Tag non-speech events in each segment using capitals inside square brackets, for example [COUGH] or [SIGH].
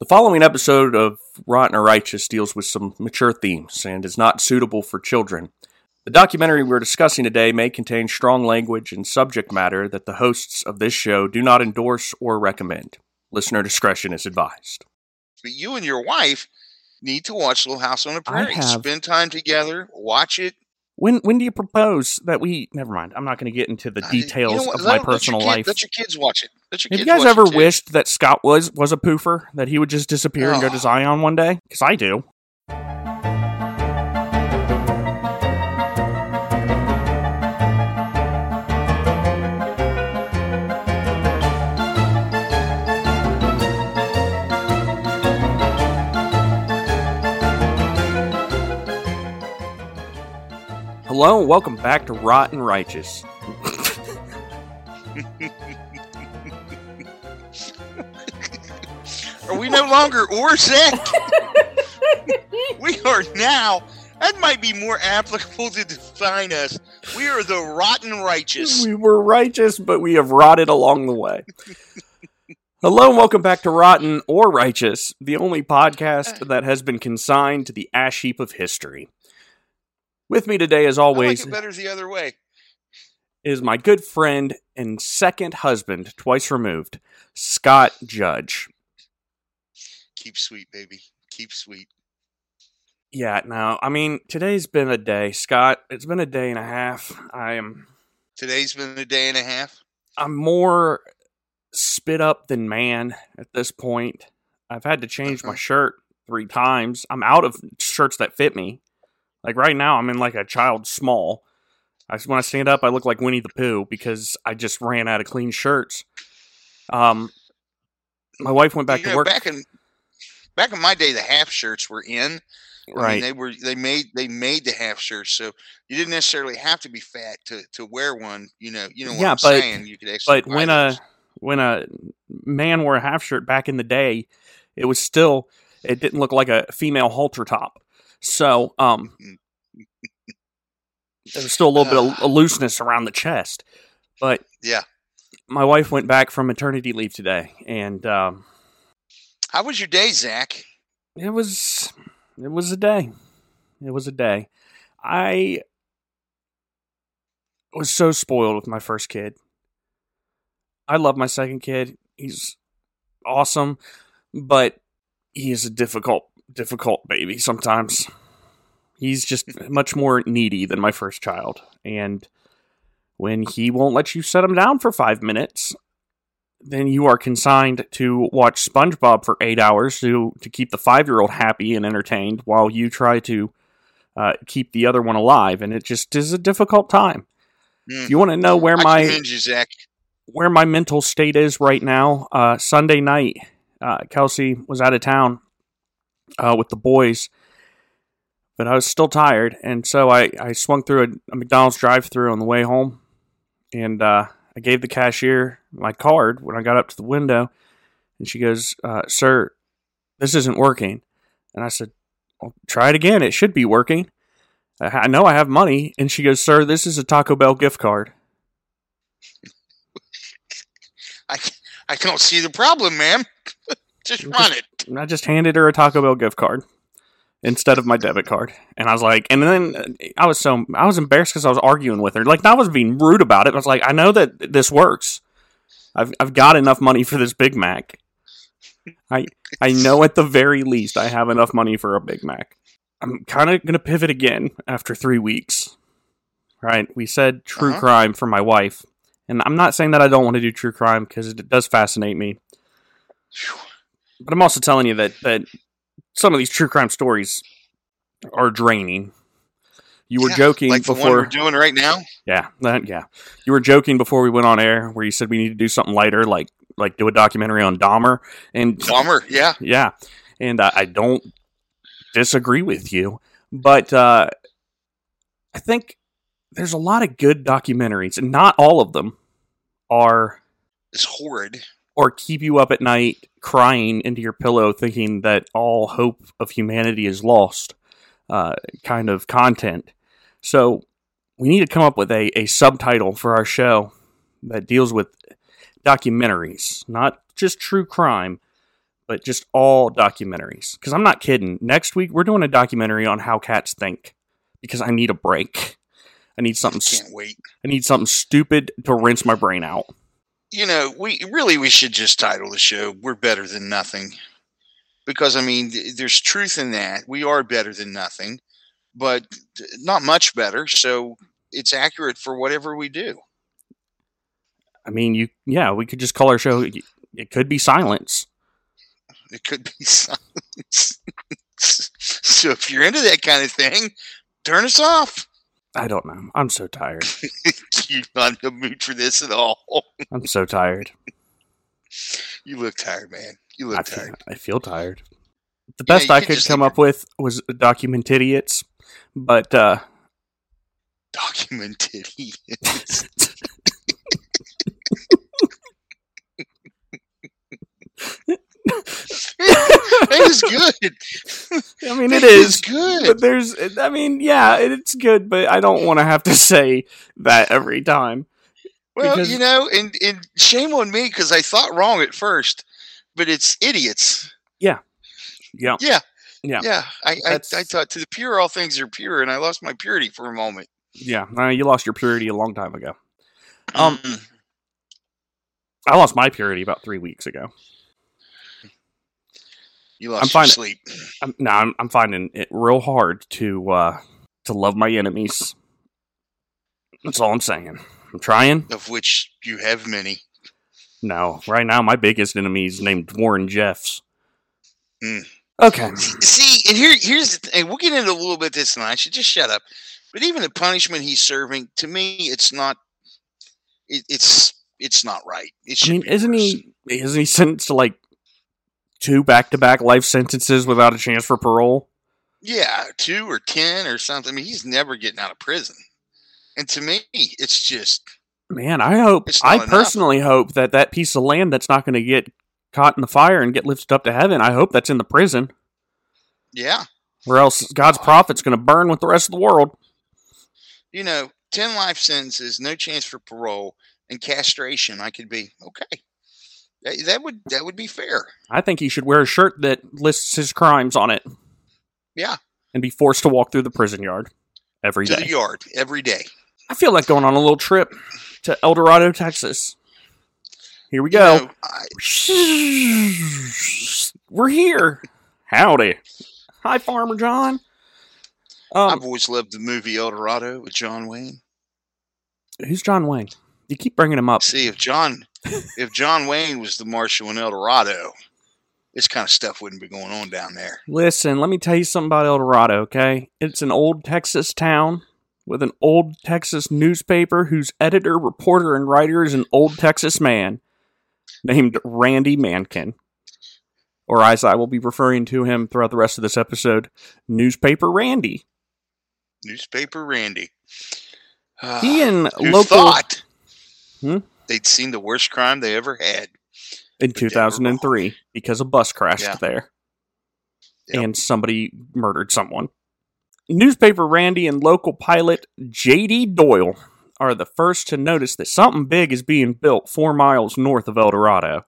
The following episode of Rotten or Righteous deals with some mature themes and is not suitable for children. The documentary we're discussing today may contain strong language and subject matter that the hosts of this show do not endorse or recommend. Listener discretion is advised. But you and your wife need to watch Little House on the Prairie. Spend time together, watch it. When when do you propose that we? Never mind. I'm not going to get into the Uh, you know details of Let- my let personal kid- life. Let your kids watch it. Let your Have you guys ever wished that Scott was was a poofer? That he would just disappear and go to Oh. Zion one day? Because I do. Hello and welcome back to Rotten Righteous. Are we no longer Orzac? [LAUGHS] we are now. That might be more applicable to define us. We are the rotten righteous. We were righteous, but we have rotted along the way. Hello and welcome back to Rotten or Righteous, the only podcast uh. that has been consigned to the ash heap of history. With me today, as like always, it better the other way. is my good friend and second husband, twice removed, Scott Judge. Keep sweet, baby. Keep sweet. Yeah, no, I mean, today's been a day, Scott. It's been a day and a half. I am Today's been a day and a half. I'm more spit up than man at this point. I've had to change my Uh-huh. shirt three times. I'm out of shirts that fit me. Like right now, I'm in like a child small. I when I stand up, I look like Winnie the Pooh because I just ran out of clean shirts. Um, my wife went back You to work. Back in back in my day, the half shirts were in. I mean, right. they were they made they made the half shirts, so you didn't necessarily have to be fat to, to wear one. You know, you know what Yeah, I'm but- saying. You could actually. but when a when a man wore a half shirt back in the day, it was still it didn't look like a female halter top. So um, there was still a little bit of [SIGHS] a looseness around the chest. But Yeah. my wife went back from maternity leave today, and um, how was your day, Zach? it was it was a day. It was a day. I was so spoiled with my first kid. I love my second kid. He's awesome, but he is a difficult difficult baby sometimes. He's just much more needy than my first child. And when he won't let you set him down for 5 minutes, then you are consigned to watch SpongeBob for eight hours to to keep the five year old happy and entertained while you try to uh, keep the other one alive, and it just is a difficult time. Mm. If you want to know where I my you, where my mental state is right now, uh, Sunday night, uh, Kelsey was out of town uh, with the boys, but I was still tired, and so I, I swung through a, a McDonald's drive-through on the way home, and uh, I gave the cashier my card when I got up to the window, and she goes, uh, "Sir, this isn't working," and I said, well, "Try it again. It should be working." I I know I have money, and she goes, "Sir, this is a Taco Bell gift card." [LAUGHS] I I don't see the problem, ma'am. [LAUGHS] Just run it. And I just handed her a Taco Bell gift card instead of my debit card. And I was like, and then I was so I was embarrassed because I was arguing with her. Like, I was being rude about it. I was like, I know that this works. I've I've got enough money for this Big Mac. I I know at the very least I have enough money for a Big Mac. I'm kind of gonna pivot again after three weeks. Right? We said true Uh-huh. crime for my wife, and I'm not saying that I don't want to do true crime because it does fascinate me. But I'm also telling you that that some of these true crime stories are draining. You were Yeah, joking like the one before, we're doing right now. yeah, that, yeah. You were joking before we went on air, where you said we need to do something lighter, like like do a documentary on Dahmer, and [LAUGHS] Bummer. Yeah. yeah, and uh, I don't disagree with you, but uh, I think there's a lot of good documentaries, and not all of them are It's horrid. Or keep you up at night crying into your pillow thinking that all hope of humanity is lost uh, kind of content. So we need to come up with a, a subtitle for our show that deals with documentaries, not just true crime, but just all documentaries. Because I'm not kidding. Next week we're doing a documentary on how cats think. Because I need a break. I need something. Can't wait. I need something stupid to rinse my brain out. You know, we really we should just title the show "We're Better Than Nothing," because I mean, th- there's truth in that. We are better than nothing, but not much better. So it's accurate for whatever we do. I mean, you. Yeah, we could just call our show. It could be silence. It could be [LAUGHS] silence. so if you're into that kind of thing, turn us off. I don't know. I'm so tired. [LAUGHS] You're not in the mood for this at all. [LAUGHS] I'm so tired. You look tired, man. You I look feel, tired. I feel tired. The Yeah, best I could come up with was document idiots, but uh, Documented. [LAUGHS] [LAUGHS] it is good. I mean, it It is is good. But there's, I mean, yeah, it's good, but I don't want to have to say that every time. Well, Because- you know, and, and shame on me because I thought wrong at first, but it's idiots. Yeah. Yeah. Yeah. Yeah. I, I, I thought to the pure, all things are pure, and I lost my purity for a moment. Yeah. Uh, you lost your purity a long time ago. Um, Mm. I lost my purity about three weeks ago. You lost I'm your fine. sleep. I'm, no, I'm, I'm finding it real hard to uh, to love my enemies. That's all I'm saying. I'm trying. Of which you have many. No, right now my biggest enemy is named Warren Jeffs. Mm. Okay. See, and here, here's the thing. We'll get into a little bit this, and I should just shut up. But even the punishment he's serving, to me, it's not. It, it's it's not right. It I mean, isn't worse. he isn't he sentenced to like two back to back life sentences without a chance for parole? Yeah, two or ten or something. I mean, he's never getting out of prison. And to me, it's just Man, I hope I enough. personally hope that that piece of land that's not going to get caught in the fire and get lifted up to heaven. I hope that's in the prison, yeah. or else God's prophet's going to burn with the rest of the world. You know, ten life sentences, no chance for parole, and castration. I could be okay. That, would that would be fair. I think he should wear a shirt that lists his crimes on it Yeah, and be forced to walk through the prison yard every to day. the yard every day. I feel like going on a little trip to Eldorado, Texas. Here we You go. know, I, [SIGHS] We're here. Howdy. Hi, Farmer John. I've Um, always loved the movie El Dorado with John Wayne. who's John Wayne? You keep bringing him up. See, if John if John Wayne was the marshal in El Dorado, this kind of stuff wouldn't be going on down there. Listen, let me tell you something about Eldorado, okay? It's an old Texas town with an old Texas newspaper whose editor, reporter, and writer is an old Texas man named Randy Mankin. Or as I will be referring to him throughout the rest of this episode, Newspaper Randy. Newspaper Randy. Ah, He and local thought Hmm? They'd seen the worst crime they ever had. in 2003 because a bus crashed Yeah. there Yep. and somebody murdered someone. Newspaper Randy and local pilot J.D. Doyle are the first to notice that something big is being built four miles north of Eldorado.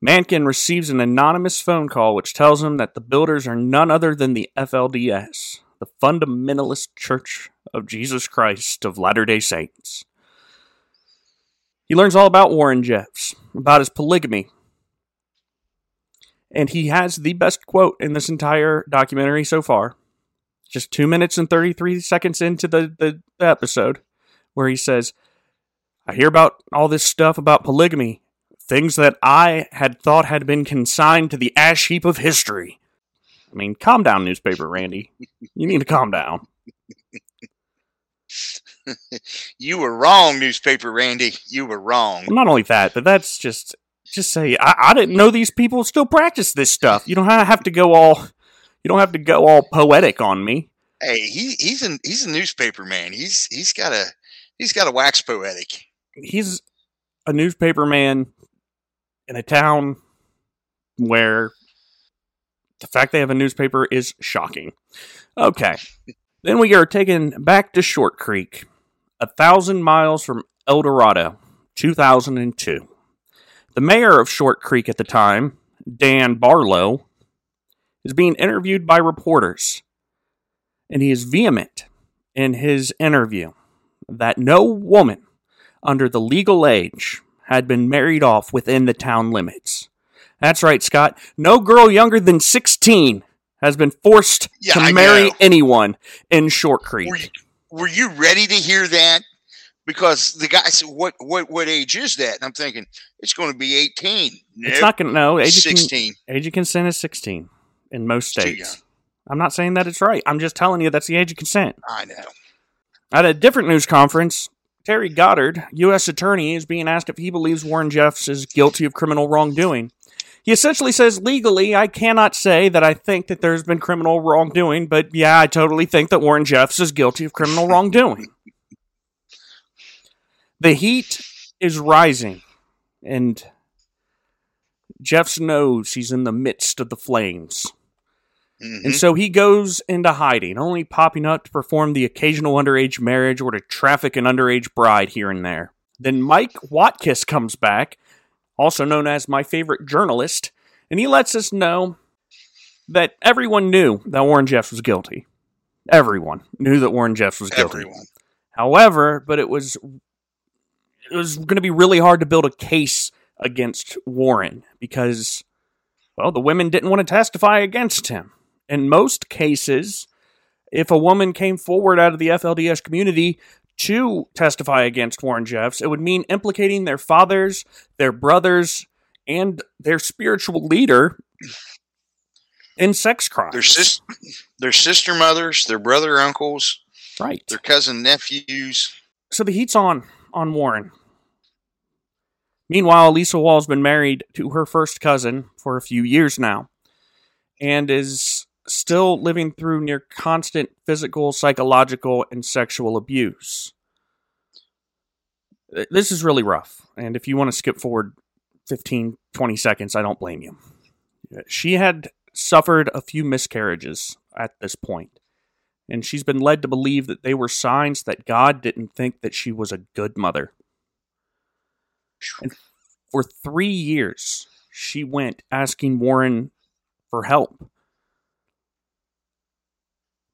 Mankin receives an anonymous phone call which tells him that the builders are none other than the FLDS, the Fundamentalist Church of Jesus Christ of Latter day Saints. He learns all about Warren Jeffs, about his polygamy. And he has the best quote in this entire documentary so far. Just two minutes and 33 seconds into the, the, the episode, where he says, I hear about all this stuff about polygamy, things that I had thought had been consigned to the ash heap of history. I mean, calm down, newspaper Randy. You need to calm down. [LAUGHS] You were wrong, newspaper Randy. You were wrong. Well, not only that, but that's just just say I, I didn't know these people still practice this stuff. You don't have to go all you don't have to go all poetic on me. Hey, he, he's a he's a newspaper man. He's he's got a he's got a wax poetic. He's a newspaper man in a town where the fact they have a newspaper is shocking. Okay. [LAUGHS] then we are taken back to Short Creek, a thousand miles from Eldorado, 2002. The mayor of Short Creek at the time, Dan Barlow, is being interviewed by reporters. And he is vehement in his interview that no woman under the legal age had been married off within the town limits. That's right, Scott. No girl younger than 16 has been forced Yeah, to I marry know. anyone in Short Creek. Were you, ready to hear that? Because the guy said, "What what what age is that?" And I'm thinking it's going to be 18. It's not going to know. Age of, con- 16. age of consent is 16 in most states. I'm not saying that it's right. I'm just telling you that's the age of consent. I know. At a different news conference, Terry Goddard, U.S. Attorney, is being asked if he believes Warren Jeffs is guilty of criminal wrongdoing. He essentially says, legally, I cannot say that I think that there's been criminal wrongdoing, but yeah, I totally think that Warren Jeffs is guilty of criminal wrongdoing. The heat is rising, and Jeffs knows he's in the midst of the flames. Mhm. And so he goes into hiding, only popping up to perform the occasional underage marriage or to traffic an underage bride here and there. Then Mike Watkiss comes back, also known as my favorite journalist, and he lets us know that everyone knew that Warren Jeffs was guilty. Everyone knew that Warren Jeffs was guilty. Everyone. However, but it was it was going to be really hard to build a case against Warren because well, the women didn't want to testify against him. In most cases, if a woman came forward out of the FLDS community to testify against Warren Jeffs, it would mean implicating their fathers, their brothers, and their spiritual leader in sex crimes. Their sis, their sister mothers, their brother uncles, right. their cousin nephews. so the heat's on on Warren. Meanwhile, Lisa Wall's been married to her first cousin for a few years now and is still living through near constant physical, psychological, and sexual abuse. This is really rough. And if you want to skip forward 15, 20 seconds, I don't blame you. She had suffered a few miscarriages at this point and she's been led to believe that they were signs that God didn't think that she was a good mother. And for three years, she went asking Warren for help.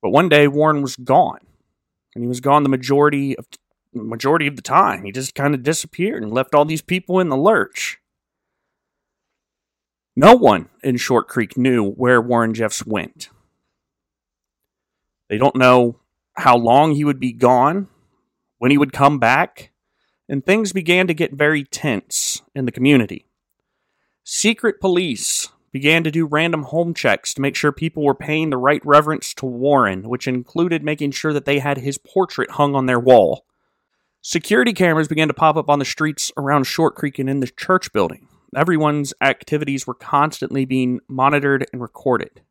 But one day, Warren was gone, and he was gone the majority of majority of the time. He just kind of disappeared and left all these people in the lurch. No one in Short Creek knew where Warren Jeffs went. They don't know how long he would be gone, when he would come back, and things began to get very tense in the community. Secret police began to do random home checks to make sure people were paying the right reverence to Warren, which included making sure that they had his portrait hung on their wall. Security cameras began to pop up on the streets around Short Creek and in the church building. Everyone's activities were constantly being monitored and recorded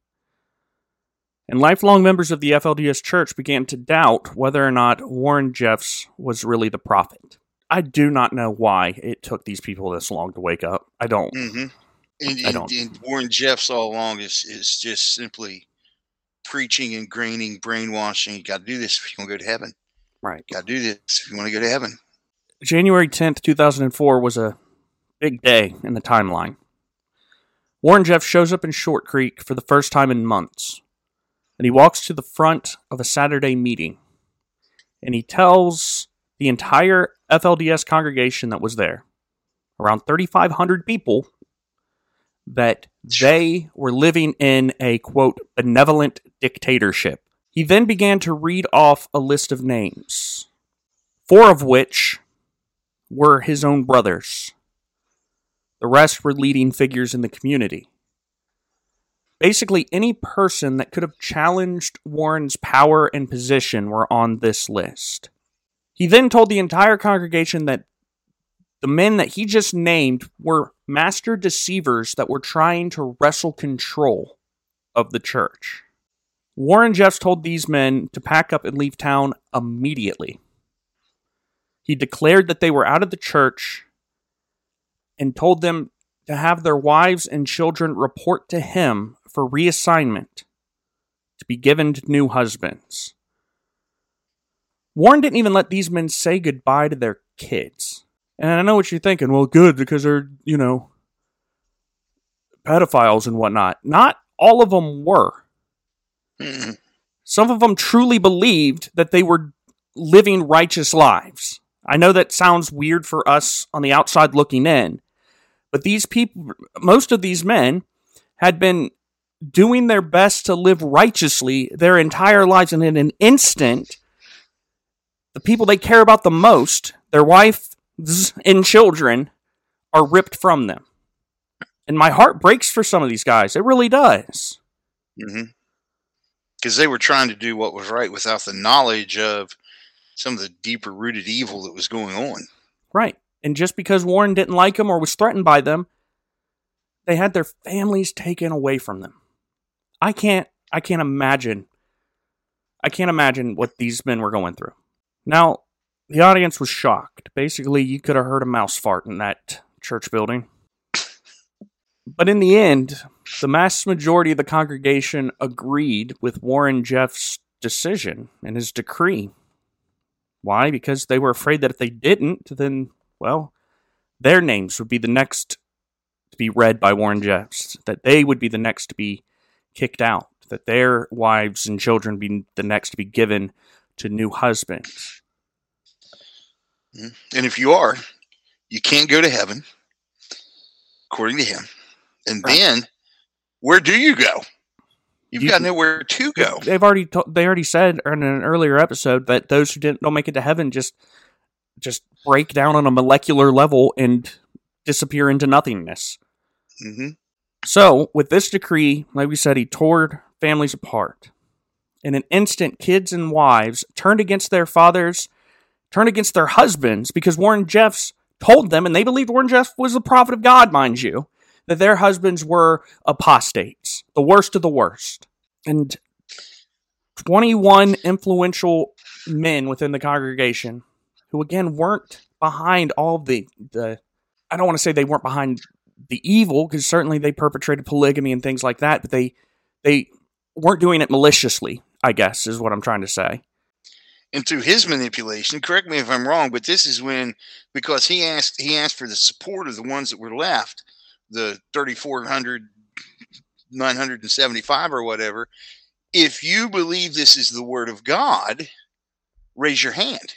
and lifelong members of the FLDS Church began to doubt whether or not Warren Jeffs was really the prophet. I do not know why it took these people this long to wake up. I don't. hmm And, I and, don't. and Warren Jeffs all along is is just simply preaching and graining, brainwashing. You got to do this if you want to go to heaven. Right. Got to do this if you want to go to heaven. January 10th, 2004 was a big day in the timeline. Warren Jeffs shows up in Short Creek for the first time in months. And he walks to the front of a Saturday meeting. And he tells the entire FLDS congregation that was there, around 3,500 people, that they were living in a quote, benevolent dictatorship. He then began to read off a list of names, four of which were his own brothers. The rest were leading figures in the community. Basically, any person that could have challenged Warren's power and position were on this list. He then told the entire congregation that the men that he just named were master deceivers that were trying to wrestle control of the church. Warren Jeffs told these men to pack up and leave town immediately. He declared that they were out of the church and told them to have their wives and children report to him for reassignment to be given to new husbands. Warren didn't even let these men say goodbye to their kids. And I know what you're thinking. Well, good, because they're, you know, pedophiles and whatnot. Not all of them were. Mm. Some of them truly believed that they were living righteous lives. I know that sounds weird for us on the outside looking in, but these people, most of these men, had been doing their best to live righteously their entire lives, and in an instant, the people they care about the most, their wives and children, are ripped from them. And my heart breaks for some of these guys. It really does. Mm-hmm. Because they were trying to do what was right without the knowledge of some of the deeper rooted evil that was going on. Right. And just because Warren didn't like them or was threatened by them, they had their families taken away from them. I can't I can't imagine I can't imagine what these men were going through. Now, the audience was shocked. Basically, you could have heard a mouse fart in that church building. But in the end, the vast majority of the congregation agreed with Warren Jeff's decision and his decree. Why? Because they were afraid that if they didn't, then, well, their names would be the next to be read by Warren Jeffs, that they would be the next to be kicked out, that their wives and children be the next to be given to new husbands. Mhm. And if you are, you can't go to heaven, according to him. And Right. then, where do you go? You've You got nowhere to go. They've already to- they already said in an earlier episode that those who didn't don't make it to heaven just just break down on a molecular level and disappear into nothingness. hmm So, with this decree, like we said, he tore families apart. In an instant, kids and wives turned against their fathers, turned against their husbands, because Warren Jeffs told them, and they believed Warren Jeffs was the prophet of God, mind you, that their husbands were apostates, the worst of the worst. And 21 influential men within the congregation, who again weren't behind all the, the I don't want to say they weren't behind the evil because certainly they perpetrated polygamy and things like that, but they they weren't doing it maliciously. I guess is what I'm trying to say. And through his manipulation, correct me if I'm wrong, but this is when because he asked he asked for the support of the ones that were left, the 3,400, 975 or whatever. If you believe this is the word of God, raise your hand.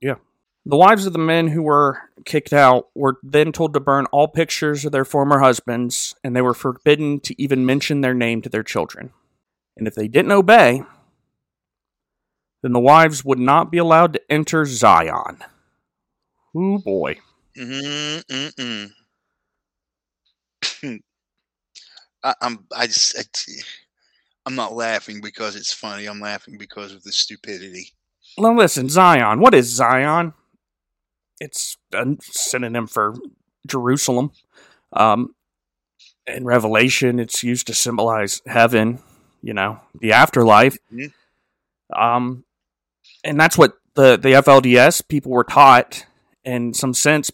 Yeah. The wives of the men who were kicked out were then told to burn all pictures of their former husbands, and they were forbidden to even mention their name to their children. And if they didn't obey, then the wives would not be allowed to enter Zion. Ooh boy. Mm-mm-mm. [CLEARS THROAT] I, I'm I just I, I'm not laughing because it's funny. I'm laughing because of the stupidity. Well, listen, Zion. What is Zion? It's a synonym for Jerusalem. Um, in Revelation, it's used to symbolize heaven, you know, the afterlife. Mhm. Um, and that's what the, the FLDS people were taught in some sense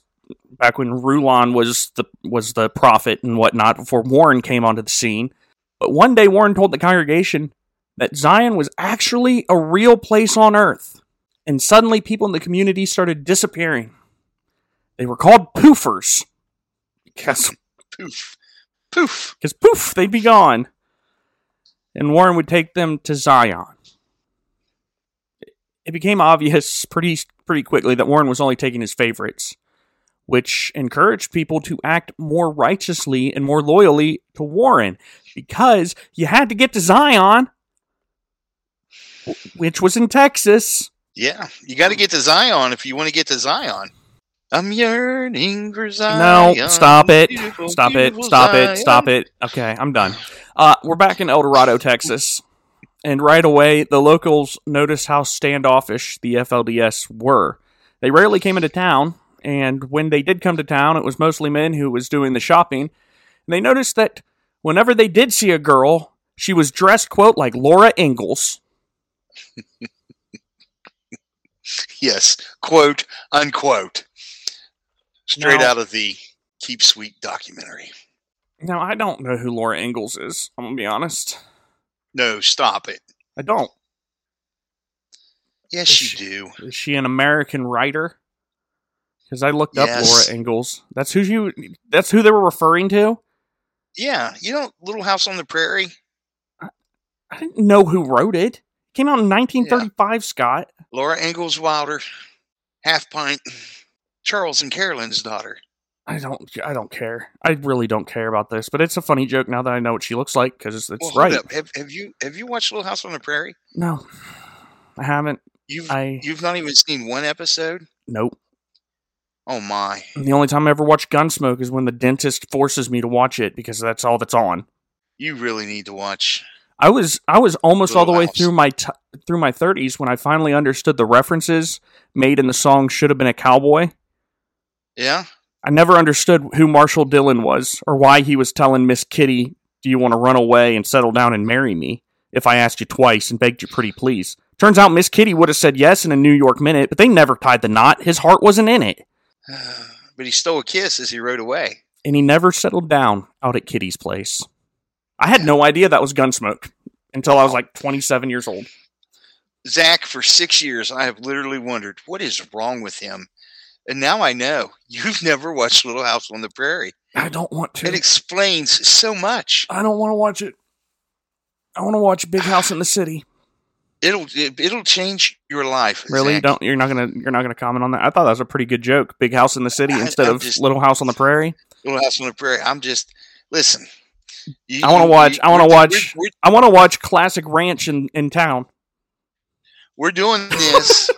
back when Rulon was the was the prophet and whatnot before Warren came onto the scene. But one day Warren told the congregation that Zion was actually a real place on earth. And suddenly people in the community started disappearing. They were called poofers. Because Poof, poof. because poof, they'd be gone. And Warren would take them to Zion. It became obvious pretty pretty quickly that Warren was only taking his favorites, which encouraged people to act more righteously and more loyally to Warren because you had to get to Zion, which was in Texas. Yeah, you got to get to Zion if you want to get to Zion. I'm yearning for Zion. No, stop it. beautiful, Stop it. beautiful Stop it. Stop it. Okay, I'm done. Uh, we're back in Eldorado, Texas. And right away, the locals noticed how standoffish the FLDS were. They rarely came into town, and when they did come to town, it was mostly men who was doing the shopping. And they noticed that whenever they did see a girl, she was dressed, quote, like Laura Ingalls. [LAUGHS] Yes, quote unquote. Straight Now- out of the Keep Sweet documentary. Now, I don't know who Laura Ingalls is, I'm going to be honest. No, stop it. I don't. Yes, Is you she- do. Is she an American writer? Because I looked up Laura Ingalls. That's who you. That's who they were referring to. Yeah, you know, Little House on the Prairie. I didn't know who wrote it. It came out in 1935, Scott. Laura Ingalls Wilder, Half Pint, Charles and Carolyn's daughter. I don't. I don't care. I really don't care about this, but it's a funny joke now that I know what she looks like because it's, it's Well, right. up. Have, have you have you watched Little House on the Prairie? No, I haven't. You've I you've not even seen one episode. nope. Oh my! The only time I ever watch Gunsmoke is when the dentist forces me to watch it because that's all that's on. You really need to watch. I was I was almost all the Little way through my t- through my 30s when I finally understood the references made in the song "Should Have Been a Cowboy." Yeah. I never understood who Marshall Dillon was or why he was telling Miss Kitty, "Do you want to run away and settle down and marry me?" If I asked you twice and begged you pretty please. Turns out Miss Kitty would have said yes in a New York minute, but they never tied the knot. His heart wasn't in it, [SIGHS] but he stole a kiss as he rode away. and he never settled down out at Kitty's place. I had no idea that was Gunsmoke until I was like 27 years old. Zach, for six years, I have literally wondered what is wrong with him, and now I know [LAUGHS] you've never watched Little House on the Prairie. I don't want to. It explains so much. I don't want to watch it. I want to watch Big [SIGHS] House in the City. It'll it, it'll change your life. Really? Zach. Don't you're not gonna you're not gonna comment on that? I thought that was a pretty good joke. Big House in the City I- instead I'm of just- Little House on the Prairie. Little House on the Prairie. I'm just listen. You- I wanna watch- you- I wanna we're- watch- We're, I want to watch classic ranch in in town. we're doing this, [LAUGHS]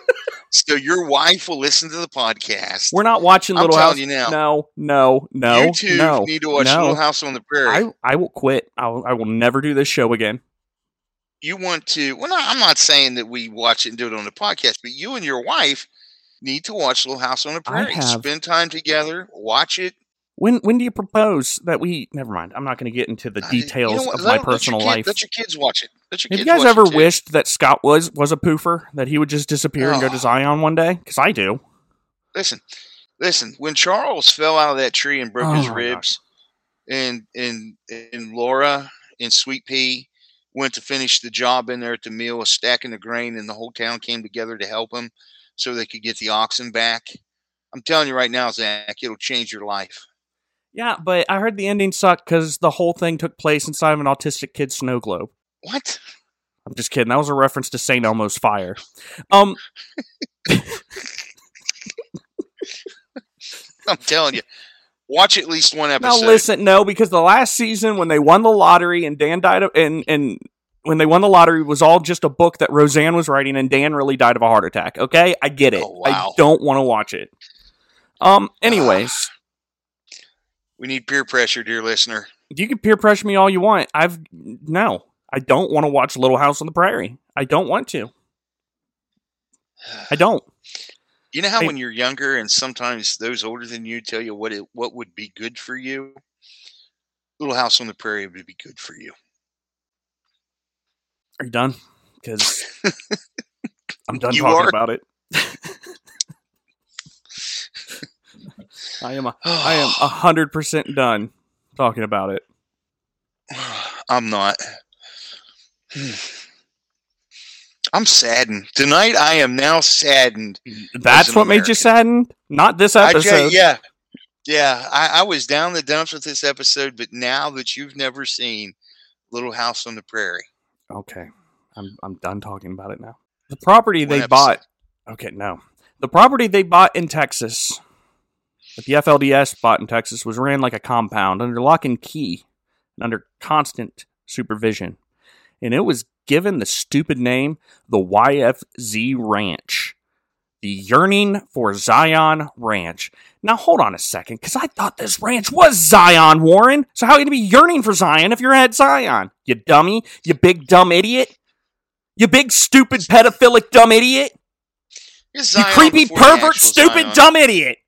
so your wife will listen to the podcast. We're not watching Little House. you now. No, no, no, you two no. need to watch no. Little House on the Prairie. I I will quit. I will, I will never do this show again. you want to well no, i'm not saying that we watch it and do it on the podcast but you and your wife need to watch little house on the prairie spend time together watch it When when do you propose that we? Never mind. I'm not going to get into the uh, you details know of let- my let personal kid- life. let your kids watch it let your Have you guys ever wished that Scott was was a poofer? That he would just disappear and go to Oh. Zion one day? Because I do. listen listen when charles fell out of that tree and broke Oh his ribs and and and laura and sweet pea went to finish the job in there at the mill of stacking the grain and the whole town came together to help him so they could get the oxen back i'm telling you right now zach it'll change your life Yeah, but I heard the ending sucked because the whole thing took place inside of an autistic kid's snow globe. what I'm just kidding. That was a reference to St. Elmo's fire. Um, [LAUGHS] I'm telling you, watch at least one episode. now listen, no, because the last season when they won the lottery and Dan died of, and and when they won the lottery was all just a book that Roseanne was writing and Dan really died of a heart attack. Okay, I get it. Oh, wow. I don't want to watch it. Um. Anyways, We need peer pressure, dear listener. you can peer pressure me all you want. I've no. I don't want to watch Little House on the Prairie. I don't want to. I don't. [SIGHS] You know how Hey- when you're younger and sometimes those older than you tell you what it what would be good for you? Little House on the Prairie would be good for you. Are you done? Because [LAUGHS] I'm done You talking are? about it. [LAUGHS] [LAUGHS] I am. A, [SIGHS] I am a hundred percent done talking about it. [SIGHS] I'm not. [SIGHS] I'm saddened. Tonight I am now saddened. That's what made you American. saddened. Not this episode. yeah. Yeah. I, I was down the dumps with this episode, but now that you've never seen Little House on the Prairie. Okay, I'm I'm done talking about it now. The property One they episode. bought. Okay, no, the property they bought in Texas, that the FLDS spot in Texas, was ran like a compound under lock and key, and under constant supervision, and it was given the stupid name the YFZ Ranch. The Yearning for Zion Ranch. Now, hold on a second, because I thought this ranch was Zion, Warren. So, how are you going to be yearning for Zion if you're at Zion? You dummy. You big dumb idiot. You big stupid pedophilic dumb idiot. You creepy pervert stupid Zion. dumb idiot.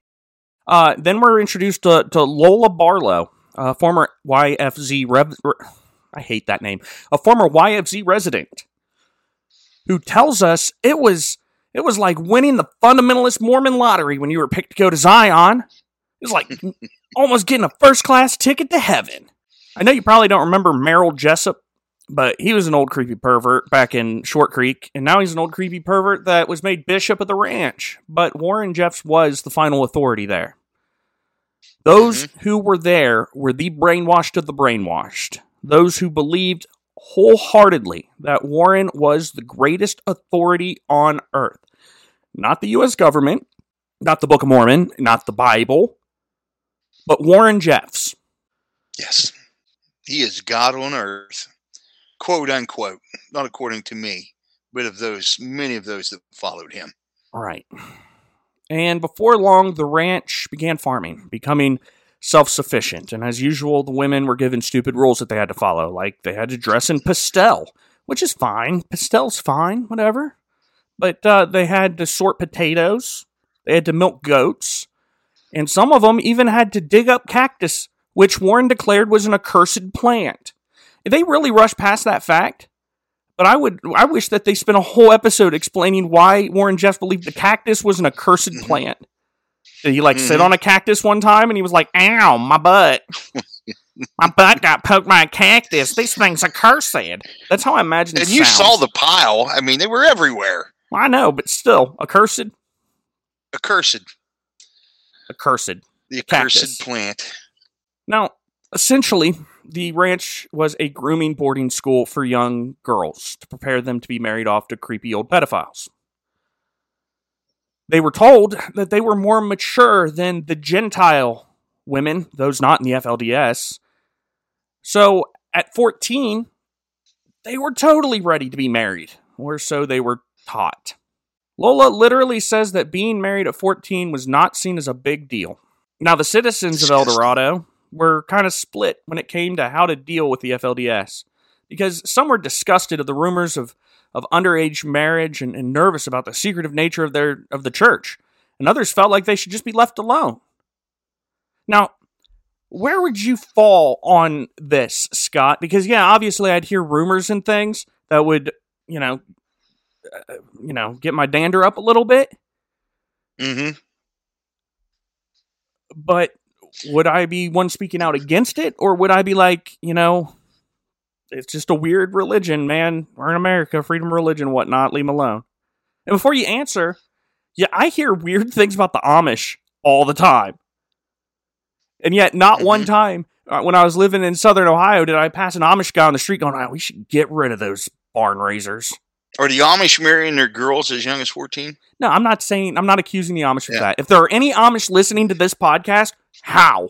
Uh, then we're introduced to, to Lola Barlow, a former YFZ rev. I hate that name. A former YFZ resident who tells us it was it was like winning the fundamentalist Mormon lottery when you were picked to go to Zion. It was like [LAUGHS] almost getting a first class ticket to heaven. I know you probably don't remember Merrill Jessup, but he was an old creepy pervert back in Short Creek, and now he's an old creepy pervert that was made bishop of the ranch. But Warren Jeffs was the final authority there. Those mm-hmm. who were there were the brainwashed of the brainwashed. Those who believed wholeheartedly that Warren was the greatest authority on earth. Not the U.S. government, not the Book of Mormon, not the Bible, but Warren Jeffs. Yes. He is God on earth, quote unquote, not according to me, but of those, many of those that followed him. All right. And before long, the ranch began farming, becoming self sufficient. And as usual, the women were given stupid rules that they had to follow, like they had to dress in pastel, which is fine. Pastel's fine, whatever. But uh, they had to sort potatoes, they had to milk goats, and some of them even had to dig up cactus, which Warren declared was an accursed plant. They really rush past that fact. But I would, I wish that they spent a whole episode explaining why Warren Jeffs believed the cactus was an accursed Mhm. plant. Did he like sit Mhm. on a cactus one time and he was like, "Ow, my butt, [LAUGHS] my butt got poked by a cactus. These things are cursed." That's how I imagine. it And you saw the pile. I mean, they were everywhere. I know, but still, accursed, Accursed. accursed. The Cactus. accursed plant. Now, essentially, the ranch was a grooming boarding school for young girls to prepare them to be married off to creepy old pedophiles. They were told that they were more mature than the Gentile women, those not in the FLDS. So at 14, they were totally ready to be married, or so they were taught. Lola literally says that being married at 14 was not seen as a big deal. Now, the citizens of Eldorado were kind of split when it came to how to deal with the FLDS because some were disgusted of the rumors of, of underage marriage and, and nervous about the secretive nature of their of the church, and others felt like they should just be left alone. Now, where would you fall on this, Scott? Because yeah, obviously I'd hear rumors and things that would, you know, uh, you know, get my dander up a little bit. Mm-hmm. but would I be one speaking out against it, or would I be like, you know, it's just a weird religion, man. We're in America, freedom of religion, whatnot. Leave 'em alone. And before you answer, yeah, I hear weird things about the Amish all the time, and yet not one Mhm. time uh, when I was living in Southern Ohio did I pass an Amish guy on the street going, oh, "We should get rid of those barn raisers." Are the Amish marrying their girls as young as 14? No, I'm not saying I'm not accusing the Amish of Yeah. that. If there are any Amish listening to this podcast, how?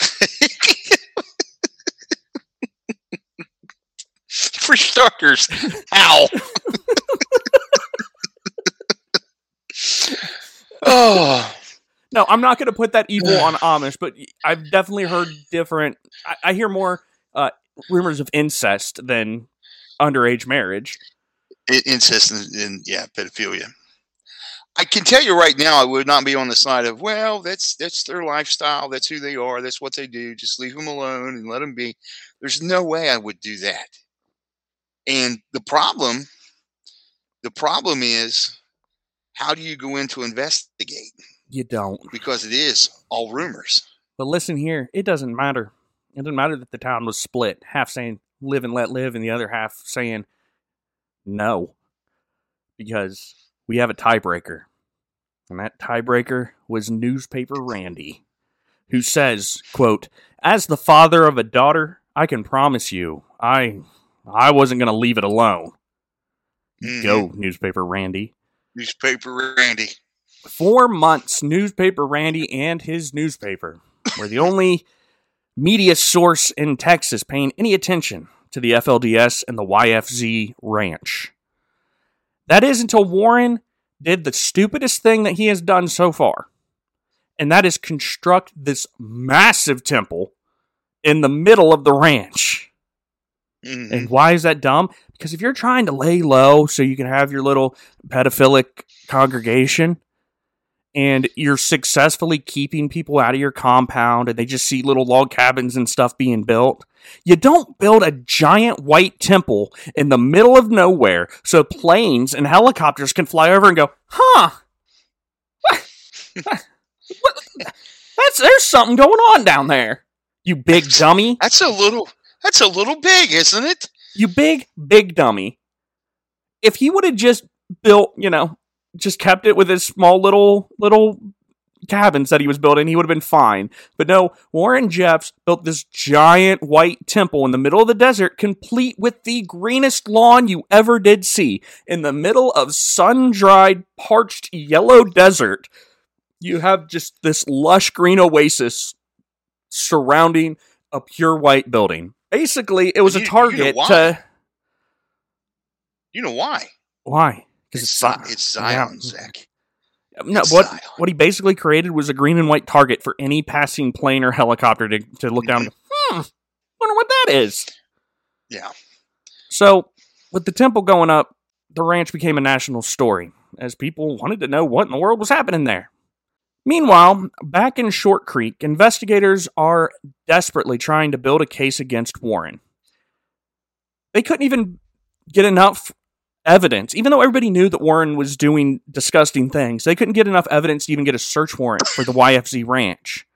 [LAUGHS] For starters, how? oh, [LAUGHS] [SIGHS] No, I'm not going to put that evil on [SIGHS] Amish, but I've definitely heard different. I, I hear more uh, rumors of incest than underage marriage. I- incest and, and yeah, pedophilia. I can tell you right now, I would not be on the side of well, that's that's their lifestyle, that's who they are, that's what they do. Just leave them alone and let them be. There's no way I would do that. And the problem, the problem is, how do you go in to investigate? You don't. Because it is all rumors. But listen here, it doesn't matter. It doesn't matter that the town was split, half saying live and let live, and the other half saying no, because we have a tiebreaker. And that tiebreaker was newspaper Randy, who says, quote, As the father of a daughter, I can promise you, I I wasn't gonna leave it alone. Mhm. Go, newspaper Randy. Newspaper Randy. Four months, newspaper Randy and his newspaper were the only media source in Texas paying any attention to the FLDS and the YFZ ranch. That is until Warren did the stupidest thing that he has done so far, and that is construct this massive temple in the middle of the ranch. Mhm. And why is that dumb? Because if you're trying to lay low so you can have your little pedophilic congregation and you're successfully keeping people out of your compound and they just see little log cabins and stuff being built, you don't build a giant white temple in the middle of nowhere so planes and helicopters can fly over and go, huh? [LAUGHS] That's there's something going on down there. You big dummy. That's a little. That's a little big, isn't it? You big, big dummy. If he would have just built, you know, just kept it with his small little little cabins that he was building, he would have been fine. But no, Warren Jeffs built this giant white temple in the middle of the desert, complete with the greenest lawn you ever did see. In the middle of sun dried, parched yellow desert, you have just this lush green oasis surrounding a pure white building. Basically, it was You- a you know target to. You know why? Why? It's, it's, Zi- Zi- it's Zion, yeah. Zach. No, It's what Zion. what he basically created was a green and white target for any passing plane or helicopter to, to look down go, hmm, wonder what that is. Yeah. So, with the temple going up, the ranch became a national story as people wanted to know what in the world was happening there. Meanwhile, back in Short Creek, investigators are desperately trying to build a case against Warren. They couldn't even get enough evidence, even though everybody knew that Warren was doing disgusting things, they couldn't get enough evidence to even get a search warrant for the YFZ ranch.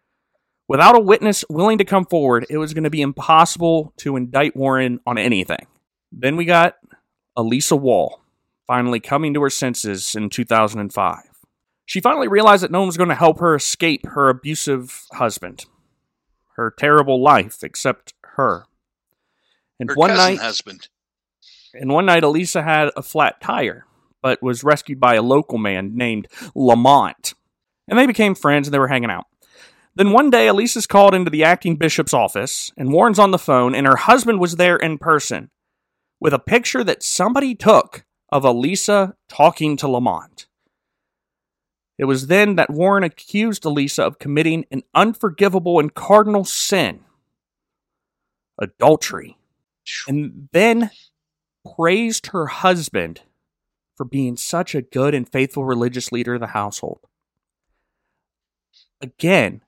Without a witness willing to come forward, it was going to be impossible to indict Warren on anything. Then we got Elissa Wall finally coming to her senses in 2005. She finally realized that no one was going to help her escape her abusive husband, her terrible life, except her. And Her one night, husband. And one night, Elissa had a flat tire, but was rescued by a local man named Lamont. And they became friends and they were hanging out. Then one day, Elissa's called into the acting bishop's office, and Warren's on the phone, and her husband was there in person with a picture that somebody took of Elissa talking to Lamont. It was then that Warren accused Elissa of committing an unforgivable and cardinal sin adultery and then praised her husband for being such a good and faithful religious leader of the household. Again,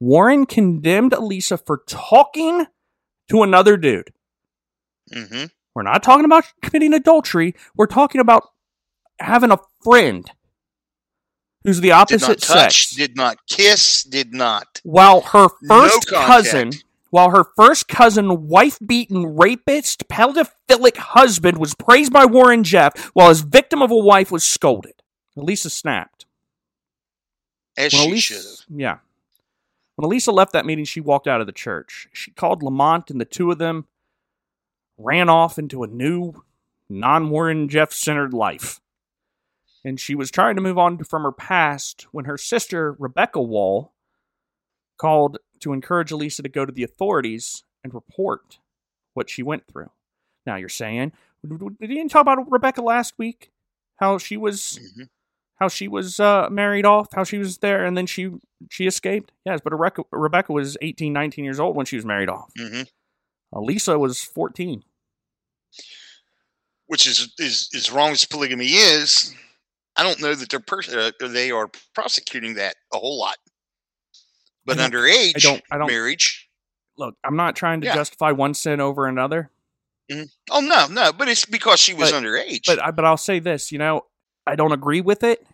Warren condemned Elissa for talking to another dude. hmm We're not talking about committing adultery. We're talking about having a friend who's the Did opposite not touch, sex. did not kiss, did not. while her No first contact. cousin, while her first cousin, wife-beaten rapist, pedophilic husband was praised by Warren Jeff, while his victim of a wife was scolded. Elissa snapped. As When she Elissa, should have. yeah. When Elissa left that meeting, she walked out of the church. She called Lamont, and the two of them ran off into a new, non Warren Jeff centered life. And she was trying to move on from her past when her sister, Rebecca Wall, called to encourage Elissa to go to the authorities and report what she went through. Now you're saying, did you talk about Rebecca last week? How she was Mhm. how she was uh, married off, how she was there, and then she she escaped. Yes, but Rebecca, Rebecca was 18, 19 years old when she was married off. hmm Elissa was 14. Which is, is as wrong as polygamy is, I don't know that they're pers- uh, they are prosecuting that a whole lot. But I underage I don't- I don't- marriage, Look, I'm not trying to Yeah. justify one sin over another, oh no, no, but it's because she was But- underage. but I, but I'll say this, you know, I don't agree with it.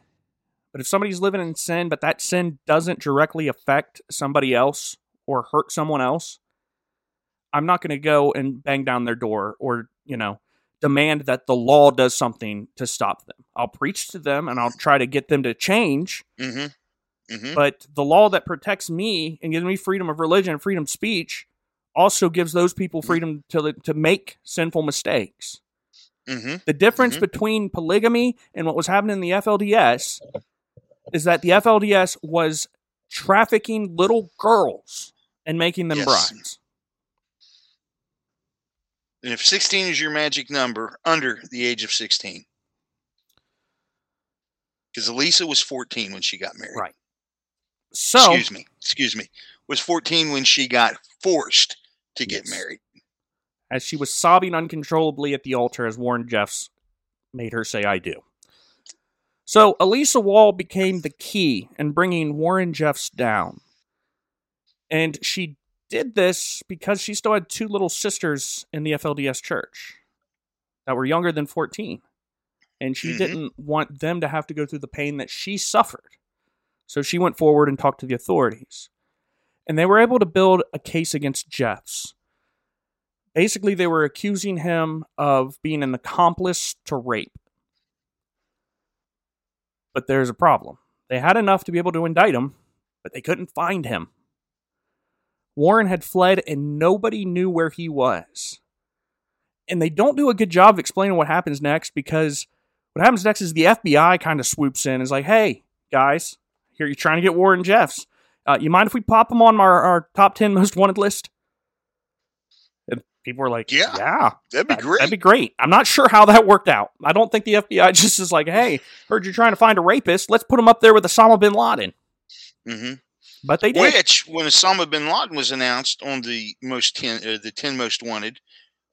But if somebody's living in sin, but that sin doesn't directly affect somebody else or hurt someone else, I'm not going to go and bang down their door or, you know, demand that the law does something to stop them. I'll preach to them and I'll try to get them to change, hmm hmm but the law that protects me and gives me freedom of religion and freedom of speech also gives those people freedom to to make sinful mistakes. hmm The difference Mhm. between polygamy and what was happening in the FLDS is that the FLDS was trafficking little girls and making them Yes. brides. And if 16 is your magic number, under the age of 16. Because Elissa was 14 when she got married. Right. So, excuse me, excuse me, was 14 when she got forced to get Yes. married. as she was sobbing uncontrollably at the altar as Warren Jeffs made her say, I do. So, Elissa Wall became the key in bringing Warren Jeffs down. And she did this because she still had two little sisters in the FLDS church that were younger than 14. And she Mhm. didn't want them to have to go through the pain that she suffered. So she went forward and talked to the authorities. And they were able to build a case against Jeffs. Basically, they were accusing him of being an accomplice to rape. But there's a problem. They had enough to be able to indict him, but they couldn't find him. Warren had fled and nobody knew where he was. And they don't do a good job of explaining what happens next because what happens next is the FBI kind of swoops in and is like, hey, guys, here you're trying to get Warren Jeffs. Uh, you mind if we pop him on our, our top 10 most wanted list? And people were like, Yeah. yeah, That'd be that- great. That'd be great. I'm not sure how that worked out. I don't think the FBI [LAUGHS] just is like, hey, heard you're trying to find a rapist. Let's put him up there with Osama bin Laden. hmm But they did. Which, when Osama bin Laden was announced on the most ten, uh, the ten most wanted,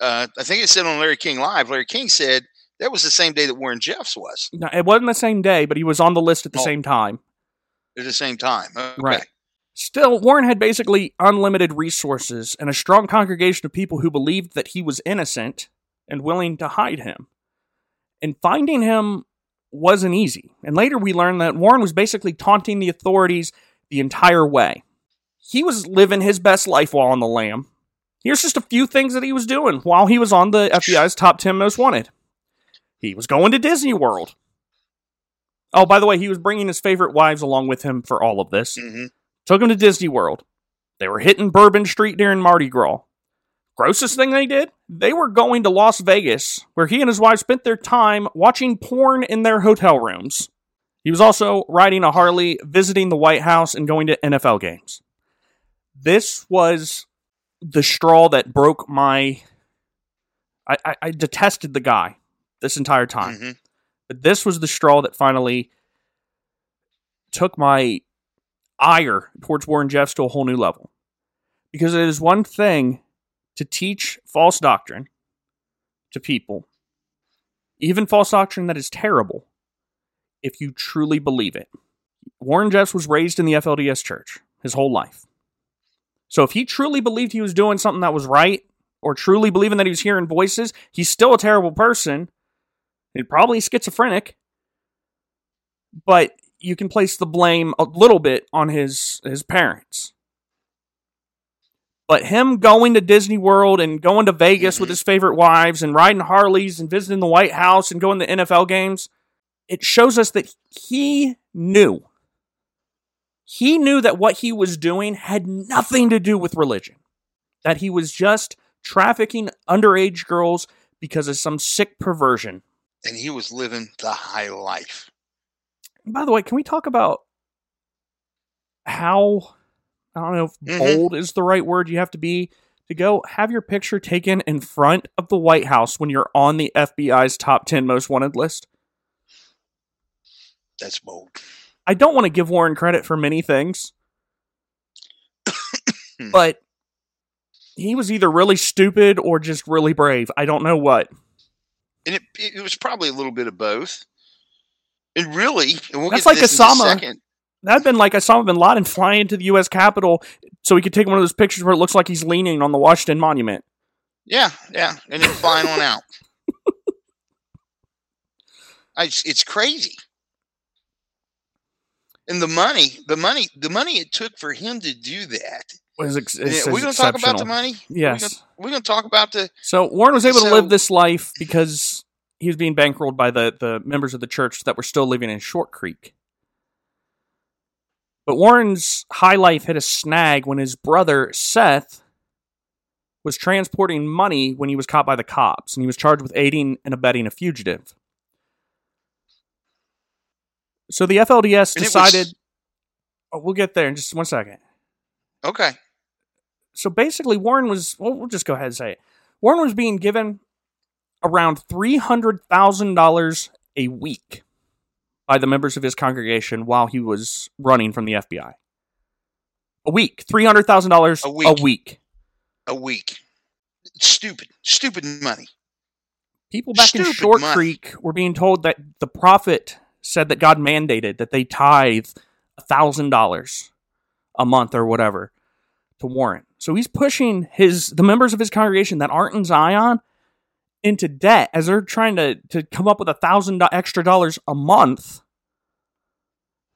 uh, I think it said on Larry King Live. Larry King said that was the same day that Warren Jeffs was No, it wasn't the same day, but he was on the list at the Oh. same time. At the same time. Okay. Right. Still, Warren had basically unlimited resources and a strong congregation of people who believed that he was innocent and willing to hide him. And finding him wasn't easy. And later we learned that Warren was basically taunting the authorities the entire way. He was living his best life while on the lam. Here's just a few things that he was doing while he was on the FBI's top 10 most wanted. He was going to Disney World. Oh, by the way, he was bringing his favorite wives along with him for all of this hmm took him to Disney World. They were hitting Bourbon Street during Mardi Gras. Grossest thing they did? They were going to Las Vegas, where he and his wife spent their time watching porn in their hotel rooms. He was also riding a Harley, visiting the White House, and going to NFL games. This was the straw that broke my. I, I, I detested the guy this entire time. hmm But this was the straw that finally took my ire towards Warren Jeffs to a whole new level. Because it is one thing to teach false doctrine to people, even false doctrine that is terrible, if you truly believe it. Warren Jeffs was raised in the FLDS church his whole life. So if he truly believed he was doing something that was right, or truly believing that he was hearing voices, he's still a terrible person. He's probably schizophrenic. But you can place the blame a little bit on his his parents. But him going to Disney World and going to Vegas with his favorite wives and riding Harleys and visiting the White House and going to NFL games, it shows us that he knew. He knew that what he was doing had nothing to do with religion. That he was just trafficking underage girls because of some sick perversion. And he was living the high life. By the way, can we talk about how I don't know if Mhm. bold is the right word you have to be to go have your picture taken in front of the White House when you're on the FBI's top 10 most wanted list? That's bold. I don't want to give Warren credit for many things, [COUGHS] but he was either really stupid or just really brave. I don't know what. And it, it was probably a little bit of both. And really, and we'll That's like this in a Osama. second. That'd been like Osama bin Laden flying into the U.S. Capitol so he could take one of those pictures where it looks like he's leaning on the Washington Monument. Yeah, yeah, and then flying on out. [LAUGHS] I, it's crazy. And the money, the money, the money it took for him to do that. Was ex- Yeah, we're going to talk about the money. Yes. We're going to talk about the. So Warren was able to live this life because he was being bankrolled by the, the members of the church that were still living in Short Creek. But Warren's high life hit a snag when his brother, Seth, was transporting money when he was caught by the cops, and he was charged with aiding and abetting a fugitive. So the FLDS it was- decided. Oh, we'll get there in just one second. Okay. So basically warren was well, we'll just go ahead and say it warren was being given around $300000 a week by the members of his congregation while he was running from the fbi a week $300000 A week. a week. A week. Stupid. Stupid money. people back in Stupid short money. creek were being told that the prophet said that god mandated that they tithe $1000 a month or whatever to warren so he's pushing his the members of his congregation that aren't in zion into debt as they're trying to to come up with a thousand extra dollars a month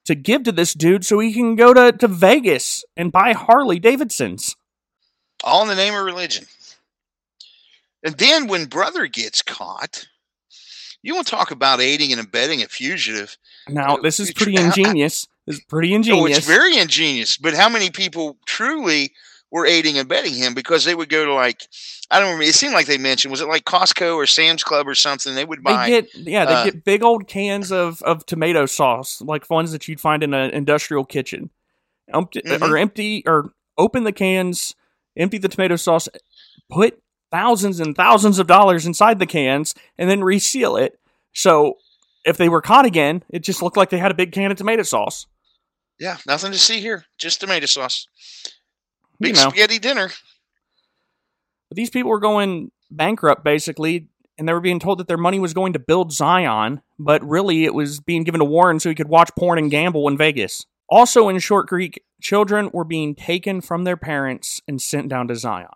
to give to this dude so he can go to, to vegas and buy harley davidsons All in the name of religion. And then when brother gets caught, you want to talk about aiding and abetting a fugitive. Now, this is pretty tr- I- I- ingenious. It's pretty ingenious. Oh, it's very ingenious. But how many people truly were aiding and abetting him because they would go to like I don't remember. It seemed like they mentioned was it like Costco or Sam's Club or something? They would buy. They get yeah, they uh, get big old cans of of tomato sauce, like ones that you'd find in an industrial kitchen. Empty, Mhm. Or empty or open the cans, empty the tomato sauce, put thousands and thousands of dollars inside the cans, and then reseal it. So if they were caught again, it just looked like they had a big can of tomato sauce. yeah, nothing to see here. Just tomato sauce. Big You know. spaghetti dinner. But these people were going bankrupt basically, and they were being told that their money was going to build Zion, but really it was being given to Warren so he could watch porn and gamble in Vegas. Also in Short Creek, children were being taken from their parents and sent down to Zion.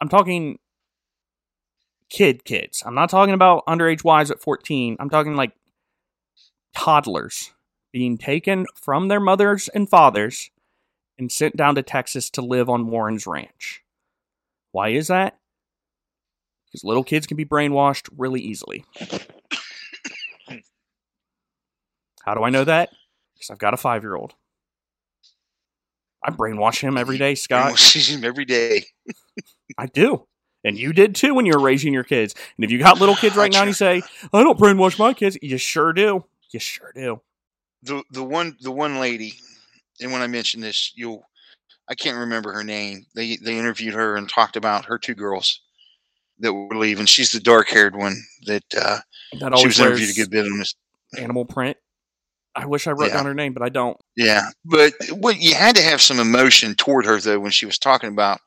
I'm talking kid kids. I'm not talking about underage wives at 14. I'm talking like toddlers being taken from their mothers and fathers and sent down to Texas to live on Warren's ranch. Why is that? Because little kids can be brainwashed really easily. How do I know that? Because I've got a five year old. I brainwash him every day, Scott. sees him every day. [LAUGHS] I do. And you did too when you were raising your kids. And if you got little kids right now and you say, I don't brainwash my kids, you sure do. You sure do. The the one the one lady, and when I mention this, you'll I can't remember her name. They they interviewed her and talked about her two girls that were leaving. She's the dark haired one that uh, That she was interviewed a good bit on this. animal print. I wish I wrote Yeah. down her name, but I don't. Yeah, but what you had to have some emotion toward her though when she was talking about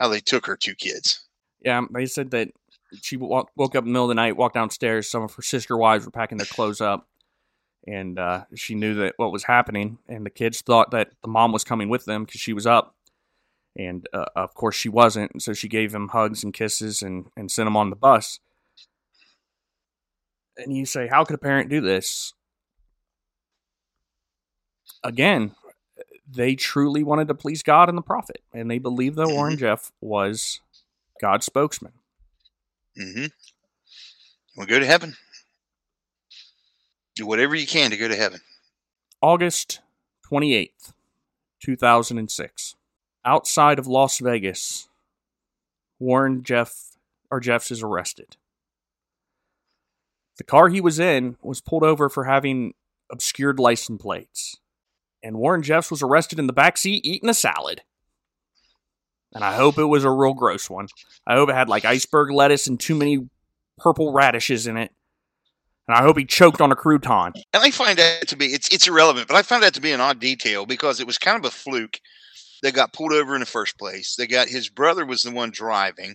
how they took her two kids. Yeah, they said that she woke, woke up in the middle of the night, walked downstairs. Some of her sister wives were packing their clothes up, and uh, she knew that what was happening. And the kids thought that the mom was coming with them because she was up, and uh, of course she wasn't. And so she gave him hugs and kisses and and sent him on the bus. And you say, how could a parent do this? Again, they truly wanted to please God and the prophet, and they believed that Warren Jeff was God's spokesman. Mm-hmm. Well, go to heaven. Do whatever you can to go to heaven. August 28th, 2006. Outside of Las Vegas, Warren Jeff or Jeffs is arrested. The car he was in was pulled over for having obscured license plates. And Warren Jeffs was arrested in the back seat eating a salad. And I hope it was a real gross one. I hope it had like iceberg lettuce and too many purple radishes in it. And I hope he choked on a crouton. And I find that to be it's it's irrelevant, but I found that to be an odd detail because it was kind of a fluke. They got pulled over in the first place. They got his brother was the one driving.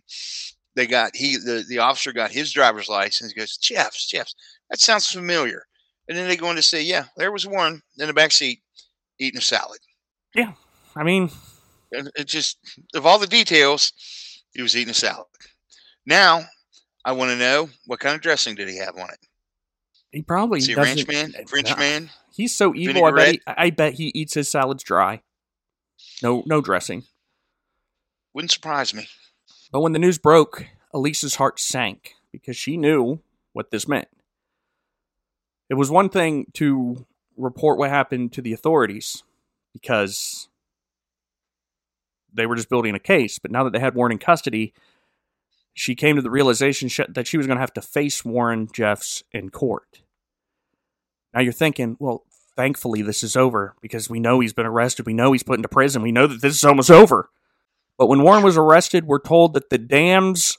They got he the, the officer got his driver's license. He goes, Jeffs, Jeffs, that sounds familiar. And then they go on to say, Yeah, there was one in the back seat eating a salad. Yeah, I mean, it just of all the details, he was eating a salad. Now I want to know what kind of dressing did he have on it? He probably doesn't- eh, ranch man? French Nah. man? He's so evil. I bet, he, I bet he eats his salads dry. No, no dressing. Wouldn't surprise me. But when the news broke, Elissa's heart sank because she knew what this meant. It was one thing to report what happened to the authorities because they were just building a case, but now that they had Warren in custody, she came to the realization that she was going to have to face Warren Jeffs in court. Now you're thinking, well, thankfully this is over because we know he's been arrested, we know he's put into prison, we know that this is almost over. But when Warren was arrested, we're told that the dams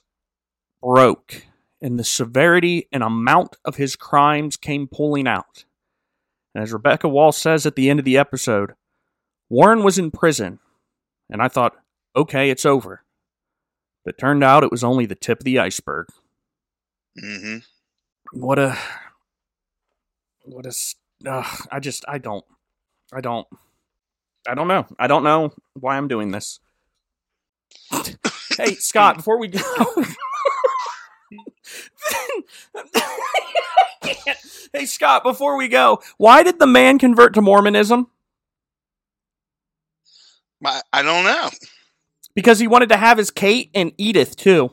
broke and the severity and amount of his crimes came pulling out. And as Rebecca Wall says at the end of the episode, Warren was in prison, and I thought, okay, it's over. But it turned out it was only the tip of the iceberg. hmm What a. What a. s- Ugh, I just. I don't. I don't. I don't know. I don't know why I'm doing this. hey, [COUGHS] Scott, before we go. [LAUGHS] hey, Scott, before we go, why did the man convert to Mormonism? I don't know. Because he wanted to have his Kate and Edith, too.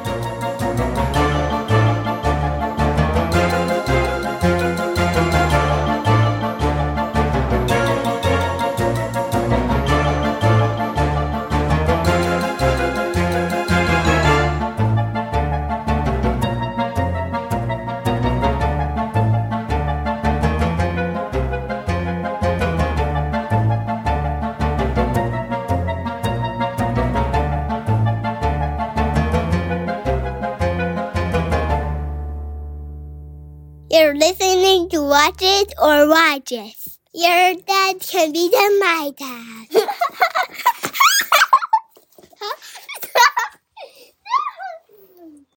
Listening to Watch It or Watch It. Your dad can be the my dad. [LAUGHS]